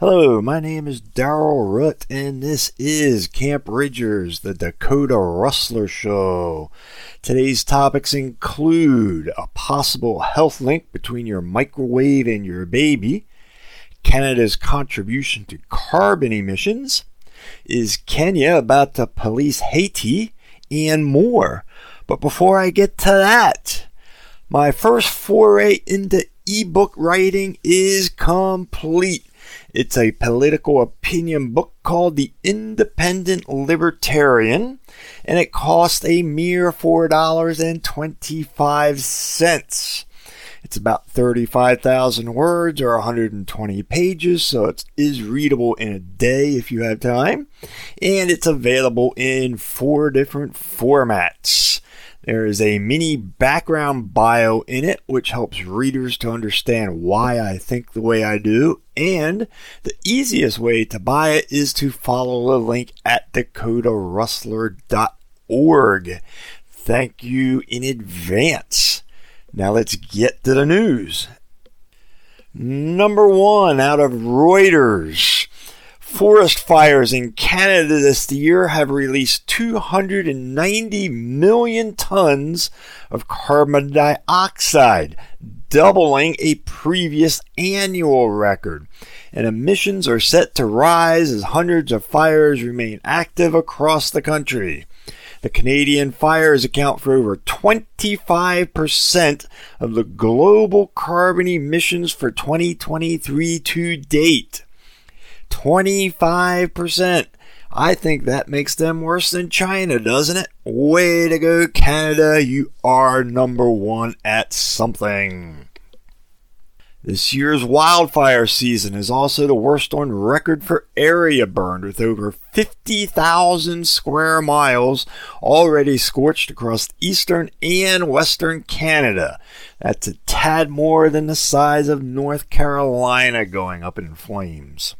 Hello, my name is Daryl Rutt, and this is Camp Ridgers, the Dakota Rustler Show. Today's topics include a possible health link between your microwave and your baby, Canada's contribution to carbon emissions, is Kenya about to police Haiti, and more. But before I get to that, my first foray into ebook writing is complete. It's a political opinion book called The Independent Libertarian, and it costs a mere $4.25. It's about 35,000 words or 120 pages, so it is readable in a day if you have time. And it's available in four different formats. There is a mini background bio in it, which helps readers to understand why I think the way I do. And the easiest way to buy it is to follow the link at dakotarustler.org. Thank you in advance. Now let's get to the news. Number one out of Reuters. Forest fires in Canada this year have released 290 million tons of carbon dioxide, doubling a previous annual record. And emissions are set to rise as hundreds of fires remain active across the country. The Canadian fires account for over 25% of the global carbon emissions for 2023 to date. 25%. I think that makes them worse than China, doesn't it? Way to go, Canada. You are number one at something. This year's wildfire season is also the worst on record for area burned, with over 50,000 square miles already scorched across eastern and western Canada. That's a tad more than the size of North Carolina going up in flames.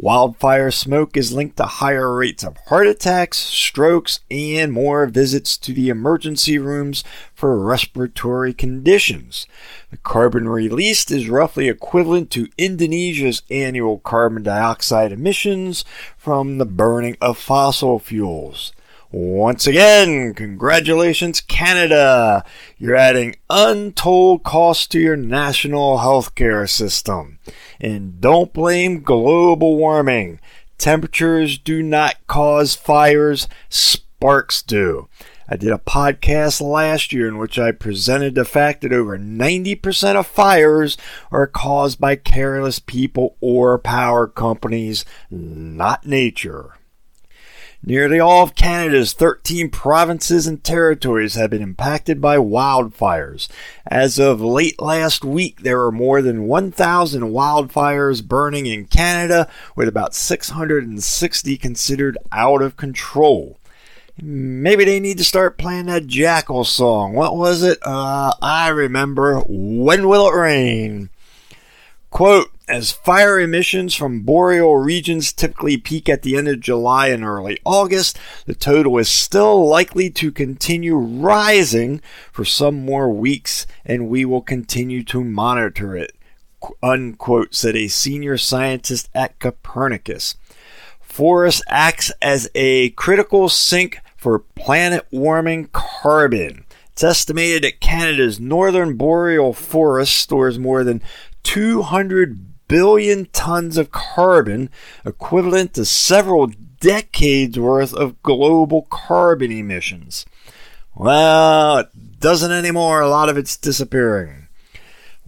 Wildfire smoke is linked to higher rates of heart attacks, strokes, and more visits to the emergency rooms for respiratory conditions. The carbon released is roughly equivalent to Indonesia's annual carbon dioxide emissions from the burning of fossil fuels. Once again, congratulations, Canada! You're adding untold costs to your national healthcare system. And don't blame global warming. Temperatures do not cause fires, sparks do. I did a podcast last year in which I presented the fact that over 90% of fires are caused by careless people or power companies, not nature. Nearly all of Canada's 13 provinces and territories have been impacted by wildfires. As of late last week, there were more than 1,000 wildfires burning in Canada, with about 660 considered out of control. Maybe they need to start playing that Jackal song. What was it? Uh, I remember. When Will It Rain? Quote, as fire emissions from boreal regions typically peak at the end of July and early August, the total is still likely to continue rising for some more weeks, and we will continue to monitor it, unquote, said a senior scientist at Copernicus. Forest acts as a critical sink for planet warming carbon. It's estimated that Canada's northern boreal forest stores more than 200 billion tons of carbon, equivalent to several decades worth of global carbon emissions. Well, it doesn't anymore. A lot of it's disappearing.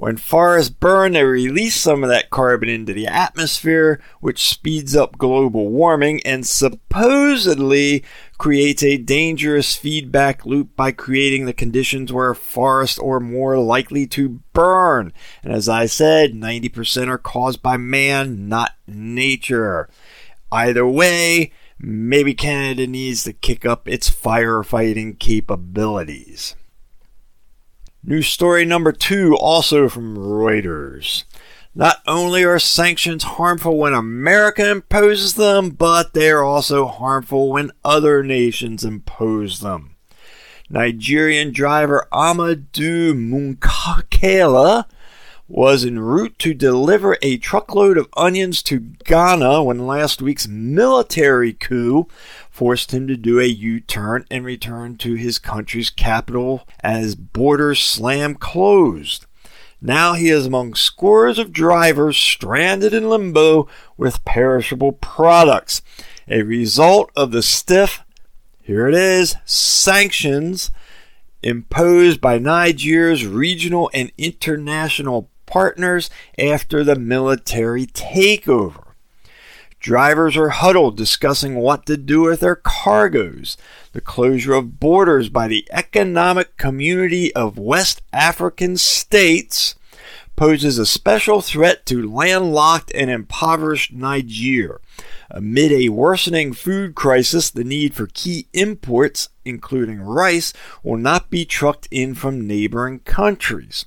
When forests burn, they release some of that carbon into the atmosphere, which speeds up global warming and supposedly creates a dangerous feedback loop by creating the conditions where forests are more likely to burn. And as I said, 90% are caused by man, not nature. Either way, maybe Canada needs to kick up its firefighting capabilities. News story number two, also from Reuters. Not only are sanctions harmful when America imposes them, but they are also harmful when other nations impose them. Nigerian driver Amadou Munkakela was en route to deliver a truckload of onions to Ghana when last week's military coup forced him to do a U turn and return to his country's capital as borders slam closed. Now he is among scores of drivers stranded in limbo with perishable products, a result of the stiff, here it is, sanctions imposed by Nigeria's regional and international partners after the military takeover. Drivers are huddled discussing what to do with their cargoes. The closure of borders by the Economic Community of West African States poses a special threat to landlocked and impoverished Niger. Amid a worsening food crisis, the need for key imports, including rice, will not be trucked in from neighboring countries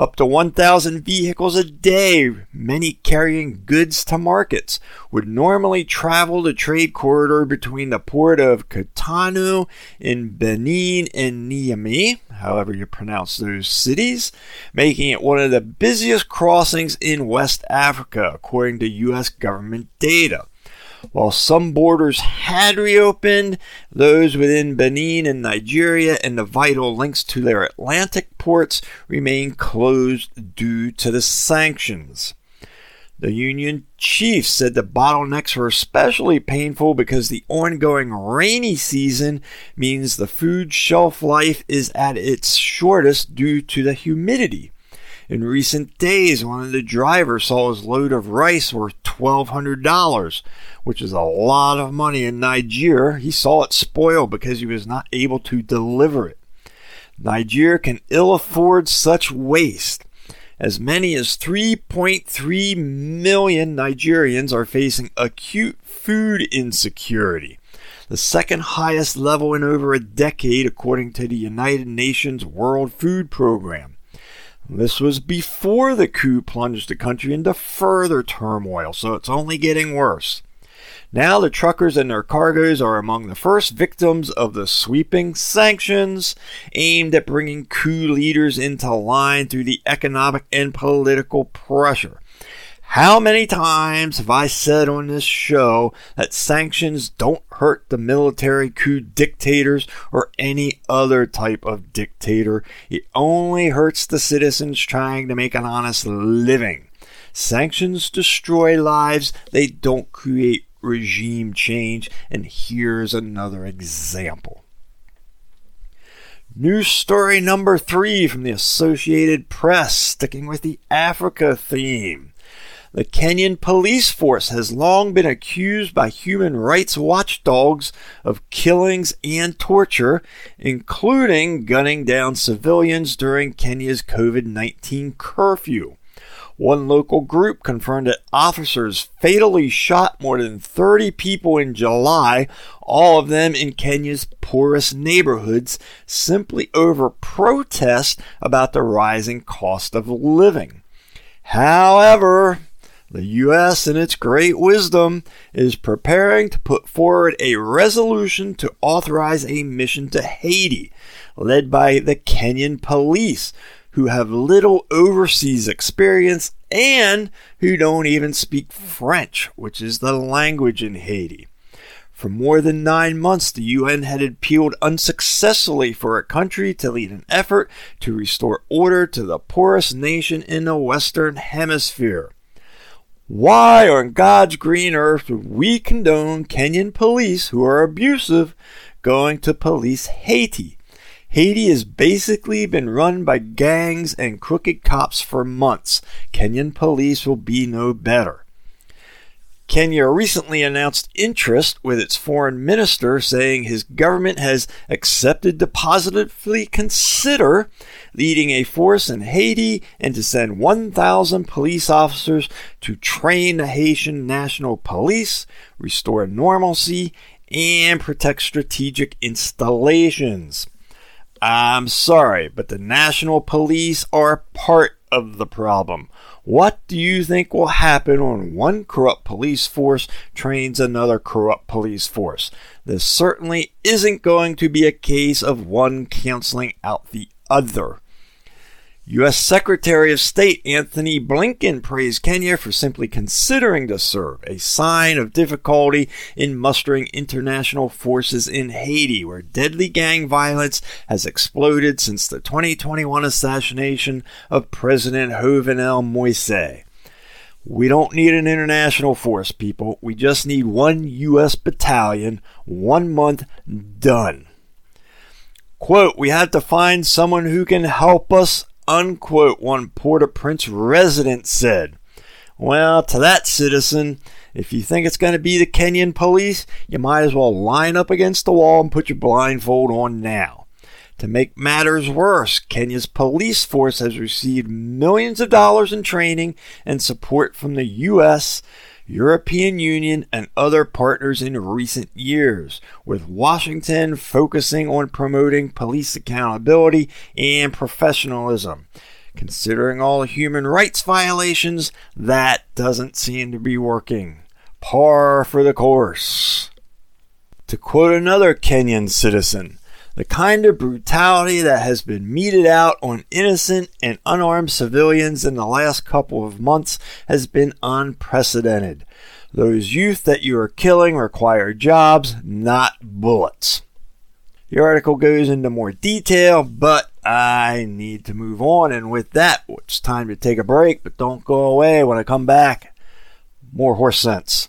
up to 1,000 vehicles a day, many carrying goods to markets, would normally travel the trade corridor between the port of Cotonou in Benin and Niamey, however you pronounce those cities, making it one of the busiest crossings in West Africa, according to U.S. government data. While some borders had reopened, those within Benin and Nigeria and the vital links to their Atlantic ports remain closed due to the sanctions. The union chief said the bottlenecks were especially painful because the ongoing rainy season means the food shelf life is at its shortest due to the humidity. In recent days, one of the drivers saw his load of rice worth $1,200, which is a lot of money in Niger. He saw it spoil because he was not able to deliver it. Niger can ill afford such waste. As many as 3.3 million Nigerians are facing acute food insecurity, the second highest level in over a decade, according to the United Nations World Food Program. This was before the coup plunged the country into further turmoil, so it's only getting worse. Now the truckers and their cargoes are among the first victims of the sweeping sanctions aimed at bringing coup leaders into line through the economic and political pressure. How many times have I said on this show that sanctions don't hurt the military coup dictators or any other type of dictator? It only hurts the citizens trying to make an honest living. Sanctions destroy lives, they don't create regime change. And here's another example. News story number three from the Associated Press, sticking with the Africa theme. The Kenyan police force has long been accused by human rights watchdogs of killings and torture, including gunning down civilians during Kenya's COVID 19 curfew. One local group confirmed that officers fatally shot more than 30 people in July, all of them in Kenya's poorest neighborhoods, simply over protest about the rising cost of living. However, the U.S., in its great wisdom, is preparing to put forward a resolution to authorize a mission to Haiti, led by the Kenyan police, who have little overseas experience and who don't even speak French, which is the language in Haiti. For more than nine months, the UN had appealed unsuccessfully for a country to lead an effort to restore order to the poorest nation in the Western Hemisphere. Why on God's green earth would we condone Kenyan police who are abusive going to police Haiti? Haiti has basically been run by gangs and crooked cops for months. Kenyan police will be no better. Kenya recently announced interest with its foreign minister saying his government has accepted to positively consider leading a force in Haiti and to send 1,000 police officers to train the Haitian National Police, restore normalcy, and protect strategic installations. I'm sorry, but the National Police are part of the problem. What do you think will happen when one corrupt police force trains another corrupt police force? This certainly isn't going to be a case of one canceling out the other. U.S. Secretary of State Antony Blinken praised Kenya for simply considering to serve, a sign of difficulty in mustering international forces in Haiti, where deadly gang violence has exploded since the 2021 assassination of President Jovenel Moise. We don't need an international force, people. We just need one U.S. battalion, one month, done. Quote, we have to find someone who can help us unquote, one Port au Prince resident said. Well, to that citizen, if you think it's going to be the Kenyan police, you might as well line up against the wall and put your blindfold on now. To make matters worse, Kenya's police force has received millions of dollars in training and support from the U.S., European Union, and other partners in recent years, with Washington focusing on promoting police accountability and professionalism. Considering all human rights violations, that doesn't seem to be working. Par for the course. To quote another Kenyan citizen, the kind of brutality that has been meted out on innocent and unarmed civilians in the last couple of months has been unprecedented. Those youth that you are killing require jobs, not bullets. The article goes into more detail, but I need to move on. And with that, it's time to take a break, but don't go away. When I come back, more horse sense.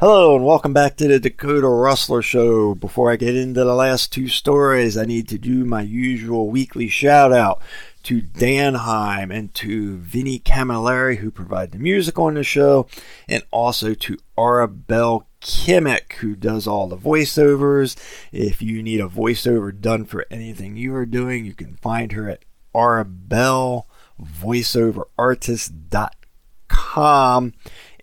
Hello and welcome back to the Dakota Rustler Show. Before I get into the last two stories, I need to do my usual weekly shout out to Danheim and to Vinnie Camilleri, who provide the music on the show, and also to Arbel Kimmick, who does all the voiceovers. If you need a voiceover done for anything you are doing, you can find her at arbelvoiceoverartist.com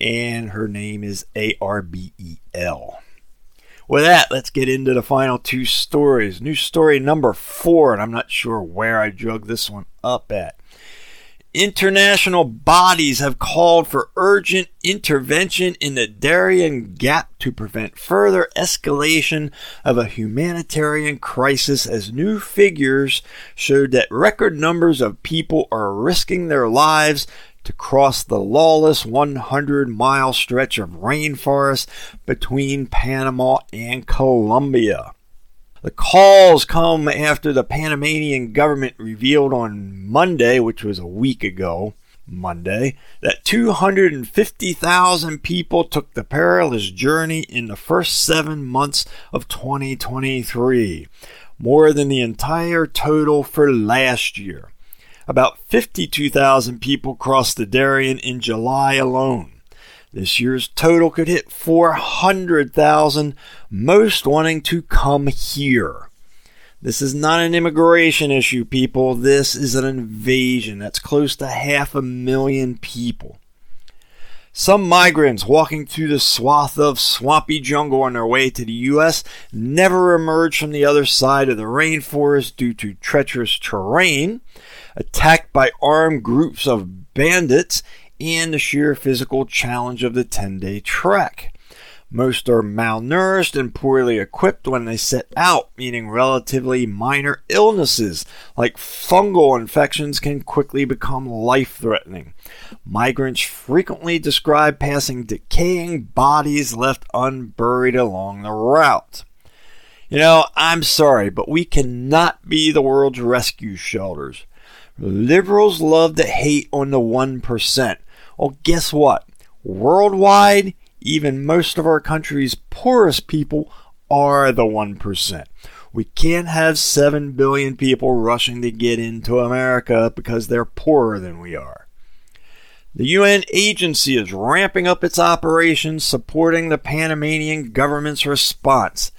and her name is A R B E L. With that, let's get into the final two stories. New story number four, and I'm not sure where I drug this one up at. International bodies have called for urgent intervention in the Darien Gap to prevent further escalation of a humanitarian crisis as new figures showed that record numbers of people are risking their lives to cross the lawless 100 mile stretch of rainforest between Panama and Colombia. The calls come after the Panamanian government revealed on Monday, which was a week ago, Monday, that 250,000 people took the perilous journey in the first seven months of 2023, more than the entire total for last year. About 52,000 people crossed the Darien in July alone. This year's total could hit 400,000, most wanting to come here. This is not an immigration issue, people. This is an invasion. That's close to half a million people. Some migrants walking through the swath of swampy jungle on their way to the U.S. never emerge from the other side of the rainforest due to treacherous terrain attacked by armed groups of bandits, and the sheer physical challenge of the 10 day trek. Most are malnourished and poorly equipped when they set out, meaning relatively minor illnesses like fungal infections can quickly become life threatening. Migrants frequently describe passing decaying bodies left unburied along the route. You know, I'm sorry, but we cannot be the world's rescue shelters. Liberals love to hate on the 1%. Well, guess what? Worldwide, even most of our country's poorest people are the 1%. We can't have 7 billion people rushing to get into America because they're poorer than we are. The UN agency is ramping up its operations supporting the Panamanian government's response,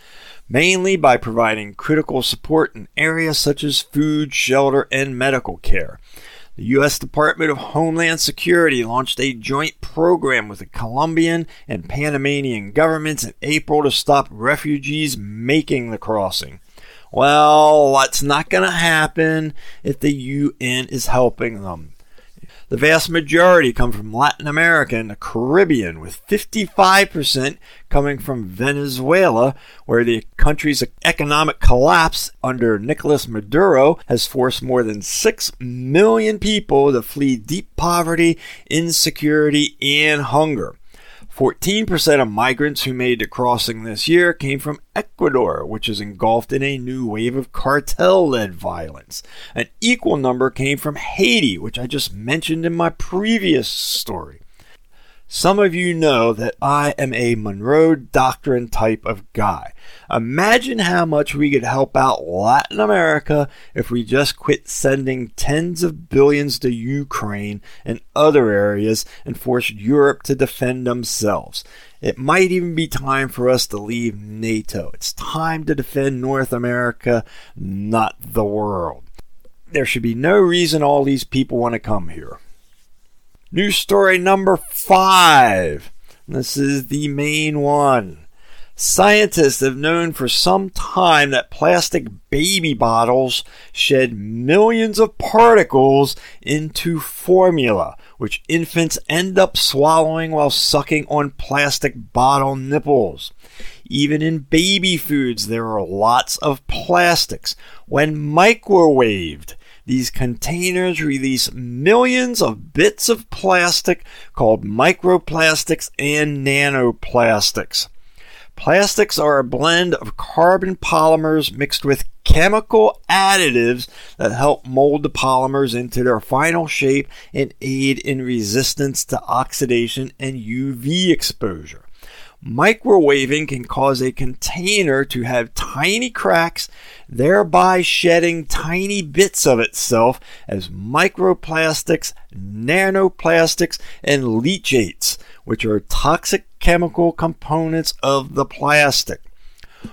mainly by providing critical support in areas such as food, shelter, and medical care. The U.S. Department of Homeland Security launched a joint program with the Colombian and Panamanian governments in April to stop refugees making the crossing. Well, that's not going to happen if the UN is helping them. The vast majority come from Latin America and the Caribbean, with 55% coming from Venezuela, where the country's economic collapse under Nicolas Maduro has forced more than 6 million people to flee deep poverty, insecurity, and hunger. 14% of migrants who made the crossing this year came from Ecuador, which is engulfed in a new wave of cartel led violence. An equal number came from Haiti, which I just mentioned in my previous story. Some of you know that I am a Monroe Doctrine type of guy. Imagine how much we could help out Latin America if we just quit sending tens of billions to Ukraine and other areas and forced Europe to defend themselves. It might even be time for us to leave NATO. It's time to defend North America, not the world. There should be no reason all these people want to come here. News story number five. This is the main one. Scientists have known for some time that plastic baby bottles shed millions of particles into formula, which infants end up swallowing while sucking on plastic bottle nipples. Even in baby foods, there are lots of plastics. When microwaved, these containers release millions of bits of plastic called microplastics and nanoplastics. Plastics are a blend of carbon polymers mixed with chemical additives that help mold the polymers into their final shape and aid in resistance to oxidation and UV exposure. Microwaving can cause a container to have tiny cracks, thereby shedding tiny bits of itself as microplastics, nanoplastics, and leachates, which are toxic chemical components of the plastic.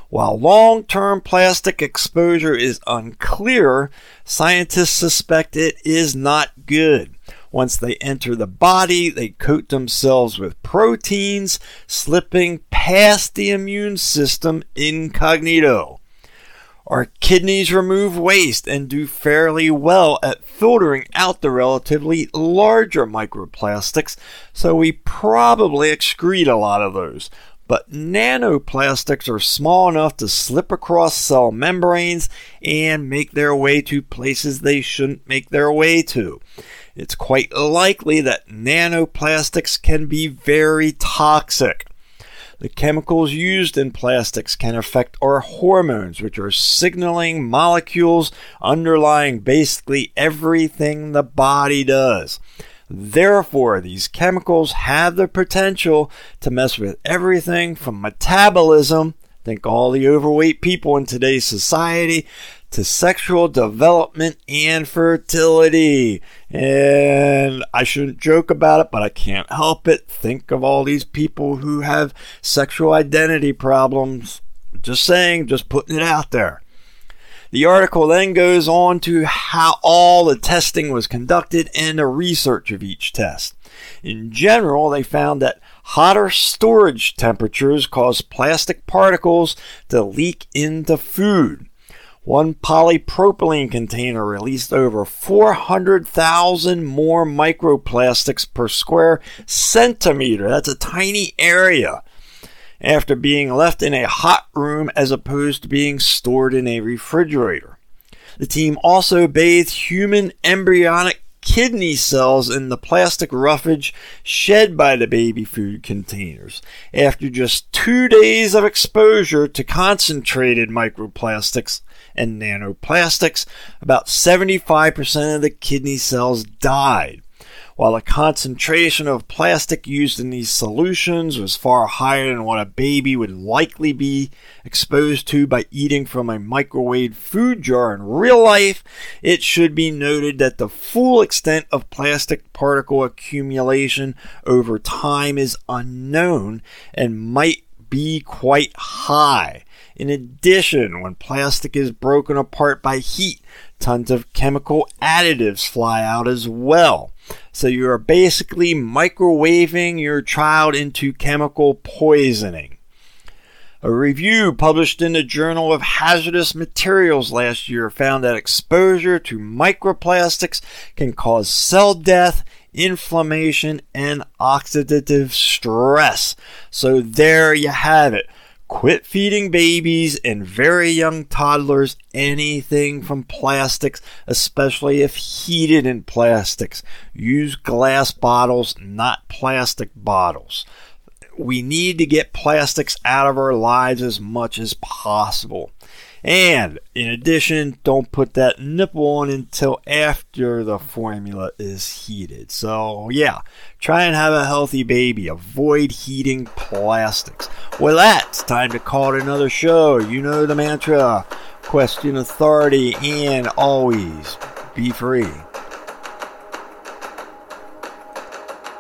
While long term plastic exposure is unclear, scientists suspect it is not good. Once they enter the body, they coat themselves with proteins, slipping past the immune system incognito. Our kidneys remove waste and do fairly well at filtering out the relatively larger microplastics, so we probably excrete a lot of those. But nanoplastics are small enough to slip across cell membranes and make their way to places they shouldn't make their way to it's quite likely that nanoplastics can be very toxic. The chemicals used in plastics can affect our hormones, which are signaling molecules underlying basically everything the body does. Therefore, these chemicals have the potential to mess with everything from metabolism, think all the overweight people in today's society, to sexual development and fertility. And I shouldn't joke about it, but I can't help it. Think of all these people who have sexual identity problems. Just saying, just putting it out there. The article then goes on to how all the testing was conducted and the research of each test. In general, they found that hotter storage temperatures cause plastic particles to leak into food. One polypropylene container released over 400,000 more microplastics per square centimeter. That's a tiny area. After being left in a hot room as opposed to being stored in a refrigerator. The team also bathed human embryonic kidney cells in the plastic roughage shed by the baby food containers. After just two days of exposure to concentrated microplastics, and nanoplastics, about 75% of the kidney cells died. While the concentration of plastic used in these solutions was far higher than what a baby would likely be exposed to by eating from a microwave food jar in real life, it should be noted that the full extent of plastic particle accumulation over time is unknown and might be quite high. In addition, when plastic is broken apart by heat, tons of chemical additives fly out as well. So you are basically microwaving your child into chemical poisoning. A review published in the Journal of Hazardous Materials last year found that exposure to microplastics can cause cell death, inflammation, and oxidative stress. So there you have it. Quit feeding babies and very young toddlers anything from plastics, especially if heated in plastics. Use glass bottles, not plastic bottles. We need to get plastics out of our lives as much as possible. And in addition, don't put that nipple on until after the formula is heated. So, yeah, try and have a healthy baby. Avoid heating plastics. Well, that's time to call it another show. You know the mantra question authority and always be free.